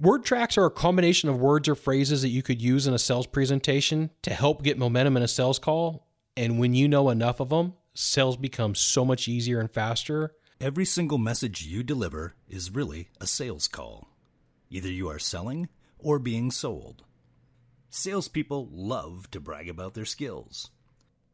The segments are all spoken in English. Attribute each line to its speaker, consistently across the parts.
Speaker 1: Word tracks are a combination of words or phrases that you could use in a sales presentation to help get momentum in a sales call. And when you know enough of them, sales becomes so much easier and faster.
Speaker 2: Every single message you deliver is really a sales call. Either you are selling or being sold. Salespeople love to brag about their skills.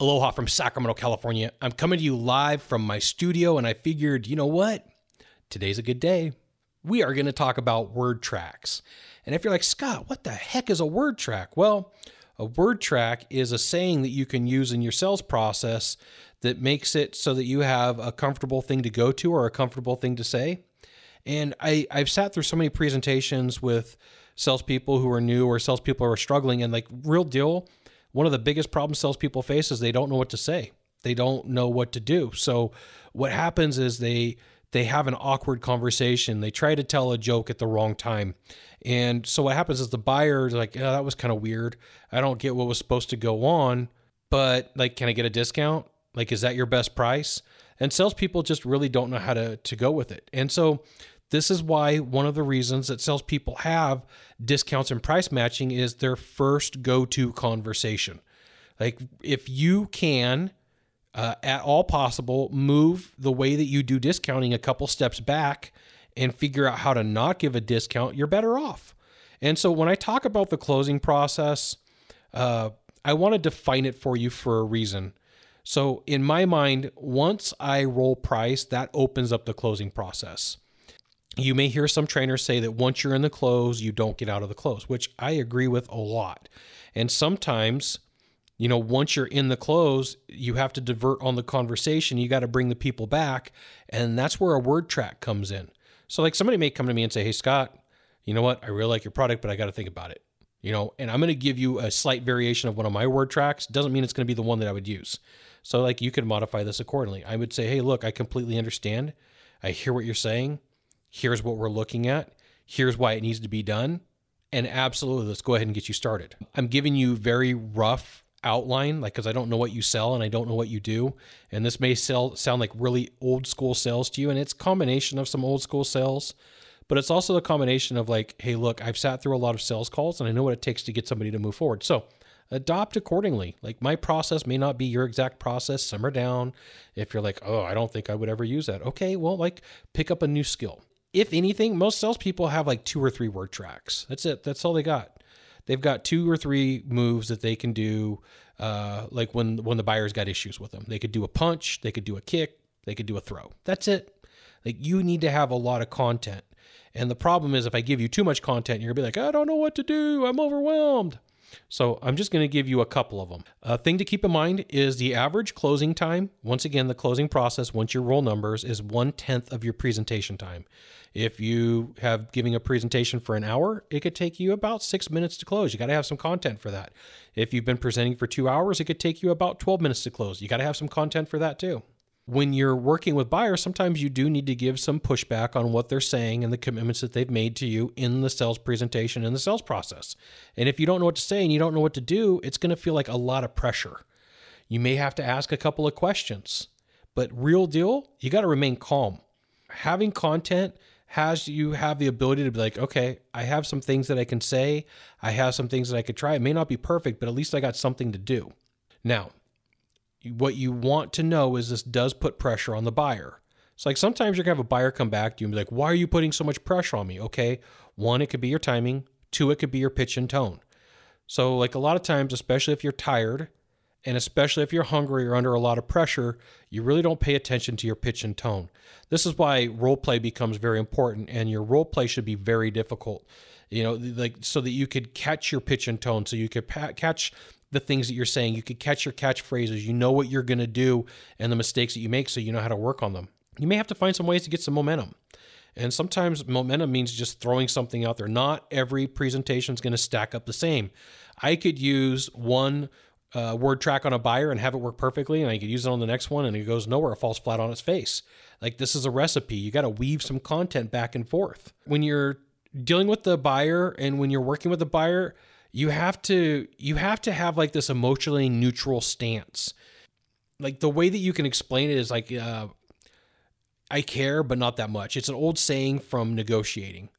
Speaker 1: Aloha from Sacramento, California. I'm coming to you live from my studio, and I figured, you know what? Today's a good day. We are going to talk about word tracks. And if you're like, Scott, what the heck is a word track? Well, a word track is a saying that you can use in your sales process that makes it so that you have a comfortable thing to go to or a comfortable thing to say. And I, I've sat through so many presentations with salespeople who are new or salespeople who are struggling, and like, real deal, one of the biggest problems salespeople face is they don't know what to say. They don't know what to do. So what happens is they they have an awkward conversation. They try to tell a joke at the wrong time. And so what happens is the buyer is like, oh, that was kind of weird. I don't get what was supposed to go on, but like, can I get a discount? Like, is that your best price? And salespeople just really don't know how to, to go with it. And so this is why one of the reasons that salespeople have discounts and price matching is their first go to conversation. Like, if you can, uh, at all possible, move the way that you do discounting a couple steps back and figure out how to not give a discount, you're better off. And so, when I talk about the closing process, uh, I want to define it for you for a reason. So, in my mind, once I roll price, that opens up the closing process you may hear some trainers say that once you're in the close, you don't get out of the close, which I agree with a lot. And sometimes, you know, once you're in the close, you have to divert on the conversation. You got to bring the people back. And that's where a word track comes in. So, like, somebody may come to me and say, Hey, Scott, you know what? I really like your product, but I got to think about it. You know, and I'm going to give you a slight variation of one of my word tracks. Doesn't mean it's going to be the one that I would use. So, like, you could modify this accordingly. I would say, Hey, look, I completely understand. I hear what you're saying here's what we're looking at, here's why it needs to be done, and absolutely let's go ahead and get you started. I'm giving you very rough outline like because I don't know what you sell and I don't know what you do and this may sell sound like really old school sales to you and it's combination of some old school sales but it's also the combination of like hey look I've sat through a lot of sales calls and I know what it takes to get somebody to move forward so adopt accordingly. Like my process may not be your exact process. Simmer down. If you're like, oh, I don't think I would ever use that. Okay, well, like pick up a new skill if anything, most salespeople have like two or three word tracks. That's it. That's all they got. They've got two or three moves that they can do. Uh, like when when the buyer's got issues with them, they could do a punch, they could do a kick, they could do a throw. That's it. Like you need to have a lot of content. And the problem is if I give you too much content, you're gonna be like, I don't know what to do. I'm overwhelmed. So I'm just going to give you a couple of them. A thing to keep in mind is the average closing time. Once again, the closing process, once your roll numbers, is one tenth of your presentation time. If you have giving a presentation for an hour, it could take you about six minutes to close. You got to have some content for that. If you've been presenting for two hours, it could take you about 12 minutes to close. You got to have some content for that too when you're working with buyers, sometimes you do need to give some pushback on what they're saying and the commitments that they've made to you in the sales presentation and the sales process. And if you don't know what to say and you don't know what to do, it's going to feel like a lot of pressure. You may have to ask a couple of questions, but real deal, you got to remain calm. Having content has you have the ability to be like, okay, I have some things that I can say, I have some things that I could try. It may not be perfect, but at least I got something to do. Now, what you want to know is this does put pressure on the buyer. It's like sometimes you're gonna have a buyer come back to you and be like, "Why are you putting so much pressure on me?" Okay, one, it could be your timing. Two, it could be your pitch and tone. So, like a lot of times, especially if you're tired, and especially if you're hungry or under a lot of pressure, you really don't pay attention to your pitch and tone. This is why role play becomes very important, and your role play should be very difficult. You know, like so that you could catch your pitch and tone, so you could pa- catch the things that you're saying. You could catch your catchphrases. You know what you're going to do and the mistakes that you make so you know how to work on them. You may have to find some ways to get some momentum. And sometimes momentum means just throwing something out there. Not every presentation is going to stack up the same. I could use one uh, word track on a buyer and have it work perfectly, and I could use it on the next one and it goes nowhere, it falls flat on its face. Like this is a recipe. You got to weave some content back and forth. When you're dealing with the buyer and when you're working with the buyer, you have to you have to have like this emotionally neutral stance. Like the way that you can explain it is like uh, I care, but not that much. It's an old saying from negotiating.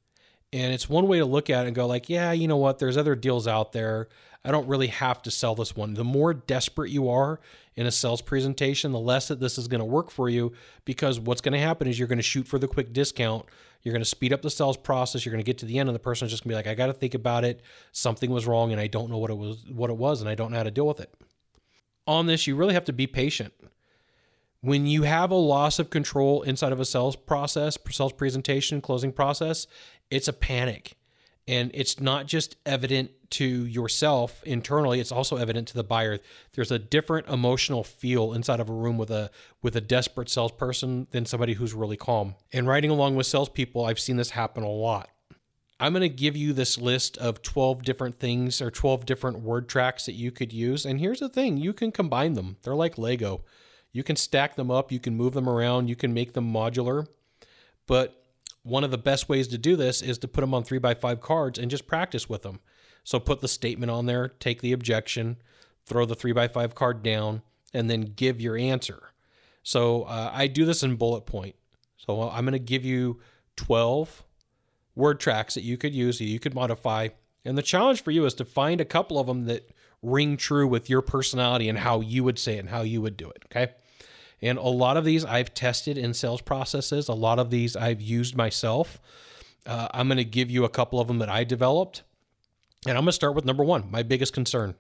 Speaker 1: And it's one way to look at it and go like, yeah, you know what? There's other deals out there. I don't really have to sell this one. The more desperate you are in a sales presentation, the less that this is going to work for you because what's going to happen is you're going to shoot for the quick discount. You're going to speed up the sales process. You're going to get to the end and the person is just going to be like, I got to think about it. Something was wrong and I don't know what it was what it was and I don't know how to deal with it. On this, you really have to be patient when you have a loss of control inside of a sales process, sales presentation, closing process, it's a panic. And it's not just evident to yourself internally, it's also evident to the buyer. There's a different emotional feel inside of a room with a with a desperate salesperson than somebody who's really calm. And riding along with salespeople, I've seen this happen a lot. I'm going to give you this list of 12 different things or 12 different word tracks that you could use. And here's the thing you can combine them, they're like Lego. You can stack them up, you can move them around, you can make them modular. But one of the best ways to do this is to put them on three by five cards and just practice with them. So put the statement on there, take the objection, throw the three by five card down, and then give your answer. So uh, I do this in bullet point. So I'm going to give you 12 word tracks that you could use, that you could modify. And the challenge for you is to find a couple of them that ring true with your personality and how you would say it and how you would do it. Okay. And a lot of these I've tested in sales processes, a lot of these I've used myself. Uh, I'm going to give you a couple of them that I developed. And I'm going to start with number one, my biggest concern.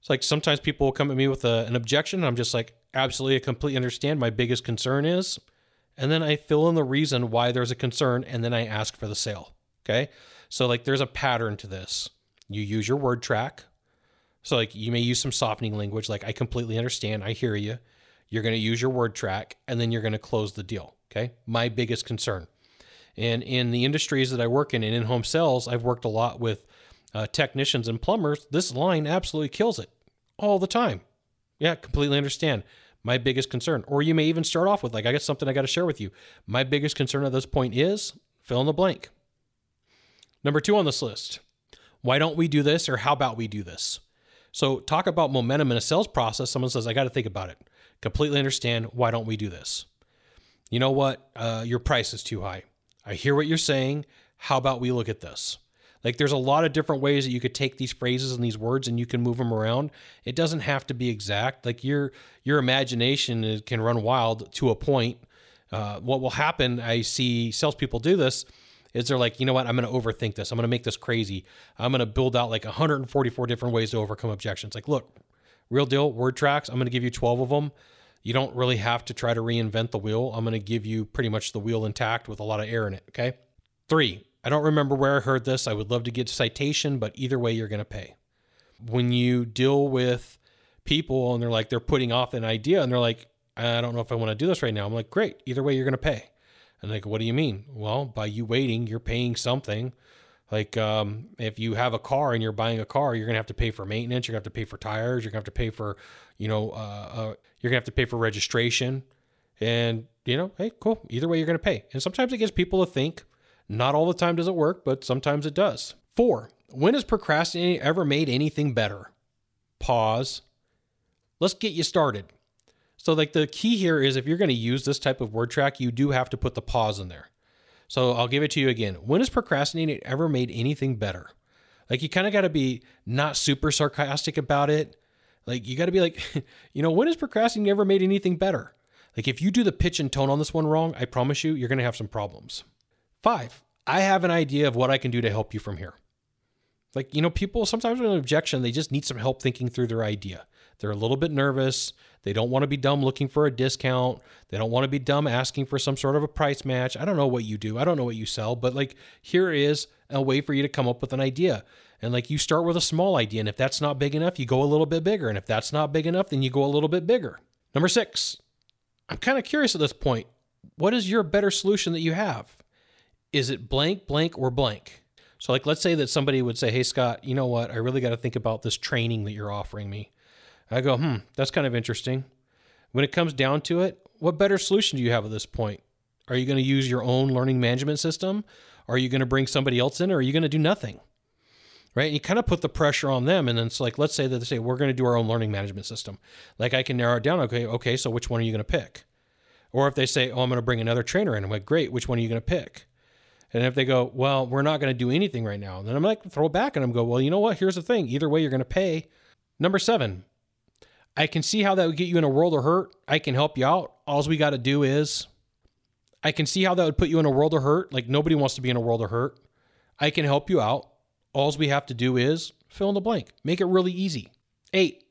Speaker 1: It's like sometimes people will come at me with a, an objection. I'm just like, absolutely, I completely understand. My biggest concern is, and then I fill in the reason why there's a concern, and then I ask for the sale. Okay. So, like, there's a pattern to this. You use your word track, so like you may use some softening language like I completely understand, I hear you. You're going to use your word track and then you're going to close the deal, okay? My biggest concern. And in the industries that I work in and in home sales, I've worked a lot with uh, technicians and plumbers. This line absolutely kills it all the time. Yeah, completely understand. My biggest concern. Or you may even start off with, like, I got something I got to share with you. My biggest concern at this point is fill in the blank. Number two on this list why don't we do this or how about we do this? So, talk about momentum in a sales process. Someone says, I got to think about it. Completely understand. Why don't we do this? You know what? Uh, your price is too high. I hear what you're saying. How about we look at this? Like, there's a lot of different ways that you could take these phrases and these words and you can move them around. It doesn't have to be exact. Like, your your imagination can run wild to a point. Uh, what will happen? I see salespeople do this is they're like, you know what, I'm going to overthink this. I'm going to make this crazy. I'm going to build out like 144 different ways to overcome objections. Like, look, real deal, word tracks, I'm going to give you 12 of them. You don't really have to try to reinvent the wheel. I'm going to give you pretty much the wheel intact with a lot of air in it. Okay. Three, I don't remember where I heard this. I would love to get citation, but either way, you're going to pay. When you deal with people and they're like, they're putting off an idea and they're like, I don't know if I want to do this right now. I'm like, great. Either way, you're going to pay. And like, what do you mean? Well, by you waiting, you're paying something. Like, um, if you have a car and you're buying a car, you're gonna have to pay for maintenance. You're gonna have to pay for tires. You're gonna have to pay for, you know, uh, uh, you're gonna have to pay for registration. And you know, hey, cool. Either way, you're gonna pay. And sometimes it gets people to think. Not all the time does it work, but sometimes it does. Four. When has procrastinating ever made anything better? Pause. Let's get you started. So like the key here is if you're going to use this type of word track, you do have to put the pause in there. So I'll give it to you again. When has procrastinating ever made anything better? Like you kind of got to be not super sarcastic about it. Like you got to be like, you know, when has procrastinating ever made anything better? Like if you do the pitch and tone on this one wrong, I promise you, you're going to have some problems. Five, I have an idea of what I can do to help you from here. Like, you know, people sometimes with an objection, they just need some help thinking through their idea. They're a little bit nervous. They don't want to be dumb looking for a discount. They don't want to be dumb asking for some sort of a price match. I don't know what you do. I don't know what you sell, but like here is a way for you to come up with an idea. And like you start with a small idea. And if that's not big enough, you go a little bit bigger. And if that's not big enough, then you go a little bit bigger. Number six, I'm kind of curious at this point. What is your better solution that you have? is it blank, blank, or blank? So, like, let's say that somebody would say, Hey, Scott, you know what? I really got to think about this training that you're offering me. I go, Hmm, that's kind of interesting. When it comes down to it, what better solution do you have at this point? Are you going to use your own learning management system? Are you going to bring somebody else in, or are you going to do nothing? Right? And you kind of put the pressure on them, and then it's like, let's say that they say we're going to do our own learning management system. Like I can narrow it down. Okay, okay. So which one are you going to pick? Or if they say, oh, I'm going to bring another trainer in, I'm like, great. Which one are you going to pick? And if they go, well, we're not going to do anything right now, then I'm like, throw it back and I'm go, well, you know what? Here's the thing. Either way, you're going to pay. Number seven, I can see how that would get you in a world of hurt. I can help you out. All we got to do is, I can see how that would put you in a world of hurt. Like nobody wants to be in a world of hurt. I can help you out. All we have to do is fill in the blank. Make it really easy. Eight,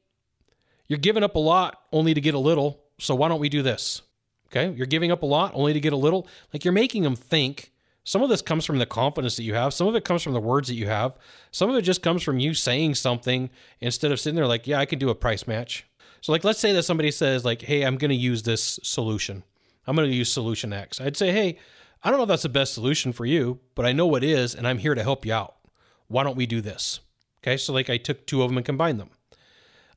Speaker 1: you're giving up a lot only to get a little. So why don't we do this? Okay. You're giving up a lot only to get a little. Like you're making them think some of this comes from the confidence that you have. Some of it comes from the words that you have. Some of it just comes from you saying something instead of sitting there like, yeah, I can do a price match. So, like, let's say that somebody says, like, hey, I'm going to use this solution. I'm going to use solution X. I'd say, hey, I don't know if that's the best solution for you, but I know what is, and I'm here to help you out. Why don't we do this? Okay. So, like, I took two of them and combined them.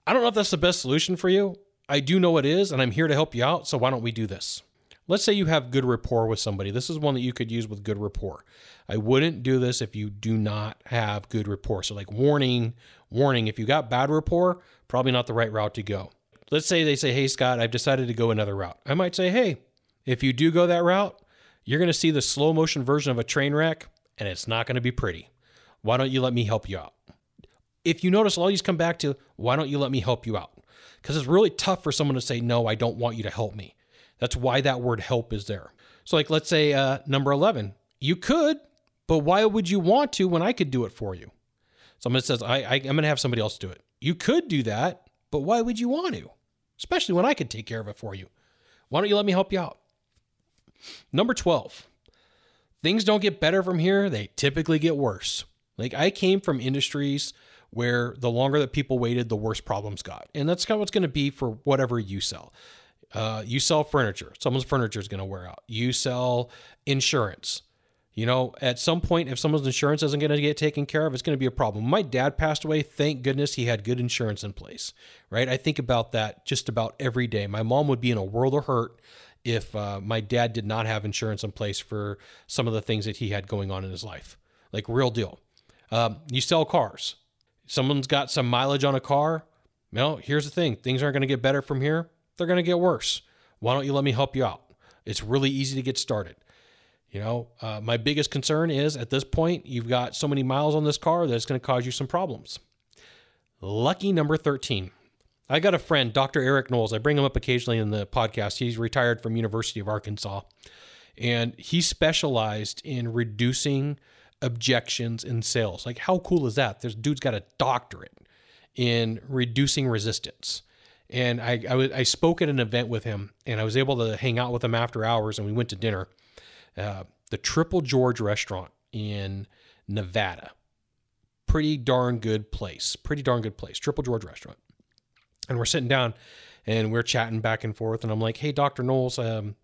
Speaker 1: I don't know if that's the best solution for you. I do know it is, and I'm here to help you out. So, why don't we do this? Let's say you have good rapport with somebody. This is one that you could use with good rapport. I wouldn't do this if you do not have good rapport. So, like, warning, warning, if you got bad rapport, probably not the right route to go. Let's say they say, Hey, Scott, I've decided to go another route. I might say, Hey, if you do go that route, you're going to see the slow motion version of a train wreck, and it's not going to be pretty. Why don't you let me help you out? If you notice, I'll always come back to, Why don't you let me help you out? Because it's really tough for someone to say, No, I don't want you to help me. That's why that word help is there. So, like, let's say uh, number 11, you could, but why would you want to when I could do it for you? Someone says, I, I, am going to have somebody else do it. You could do that, but why would you want to? Especially when I could take care of it for you. Why don't you let me help you out? Number 12, things don't get better from here, they typically get worse. Like, I came from industries where the longer that people waited, the worse problems got. And that's kind of what's going to be for whatever you sell. Uh, you sell furniture, someone's furniture is going to wear out. You sell insurance. You know, at some point, if someone's insurance isn't going to get taken care of, it's going to be a problem. My dad passed away. Thank goodness he had good insurance in place, right? I think about that just about every day. My mom would be in a world of hurt if uh, my dad did not have insurance in place for some of the things that he had going on in his life. Like, real deal. Um, you sell cars. Someone's got some mileage on a car. Well, here's the thing things aren't going to get better from here they're going to get worse. Why don't you let me help you out? It's really easy to get started. You know, uh, my biggest concern is at this point, you've got so many miles on this car that it's going to cause you some problems. Lucky number 13. I got a friend, Dr. Eric Knowles. I bring him up occasionally in the podcast. He's retired from University of Arkansas, and he specialized in reducing objections in sales. Like, how cool is that? This dude's got a doctorate in reducing resistance and I, I, I, spoke at an event with him and I was able to hang out with him after hours and we went to dinner. Uh, the Triple George restaurant in Nevada. Pretty darn good place. Pretty darn good place. Triple George restaurant. And we're sitting down and we're chatting back and forth. And I'm like, hey, Dr. Knowles, um,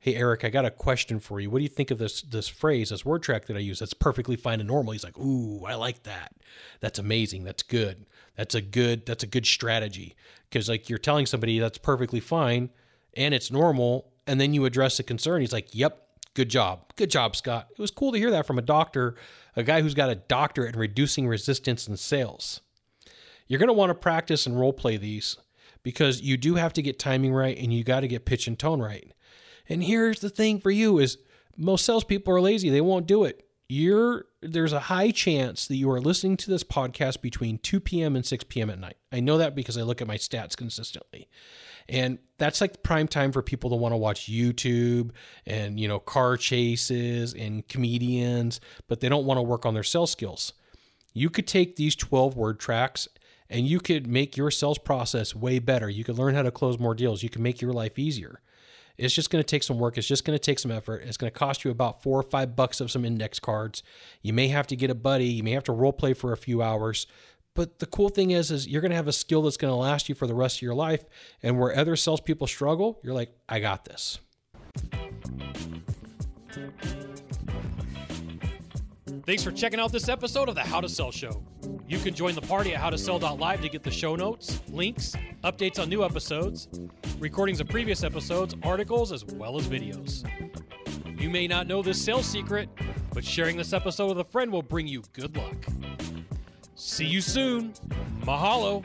Speaker 1: hey Eric, I got a question for you. What do you think of this this phrase, this word track that I use? That's perfectly fine and normal. He's like, ooh, I like that. That's amazing. That's good. That's a good that's a good strategy because like you're telling somebody that's perfectly fine and it's normal, and then you address the concern. He's like, yep, good job, good job, Scott. It was cool to hear that from a doctor, a guy who's got a doctorate in reducing resistance in sales. You're going to want to practice and role play these because you do have to get timing right and you got to get pitch and tone right. And here's the thing for you is most salespeople are lazy. They won't do it. You're there's a high chance that you are listening to this podcast between 2 p.m. and 6 p.m. at night. I know that because I look at my stats consistently. And that's like prime time for people to want to watch YouTube and, you know, car chases and comedians, but they don't want to work on their sales skills. You could take these 12 word tracks and you could make your sales process way better. You could learn how to close more deals. You can make your life easier. It's just going to take some work. It's just going to take some effort. It's going to cost you about four or five bucks of some index cards. You may have to get a buddy. You may have to role play for a few hours. But the cool thing is, is you're going to have a skill that's going to last you for the rest of your life. And where other salespeople struggle, you're like, I got this. Thanks for checking out this episode of the How to Sell Show. You can join the party at howtosell.live to get the show notes, links, updates on new episodes, recordings of previous episodes, articles, as well as videos. You may not know this sales secret, but sharing this episode with a friend will bring you good luck. See you soon. Mahalo.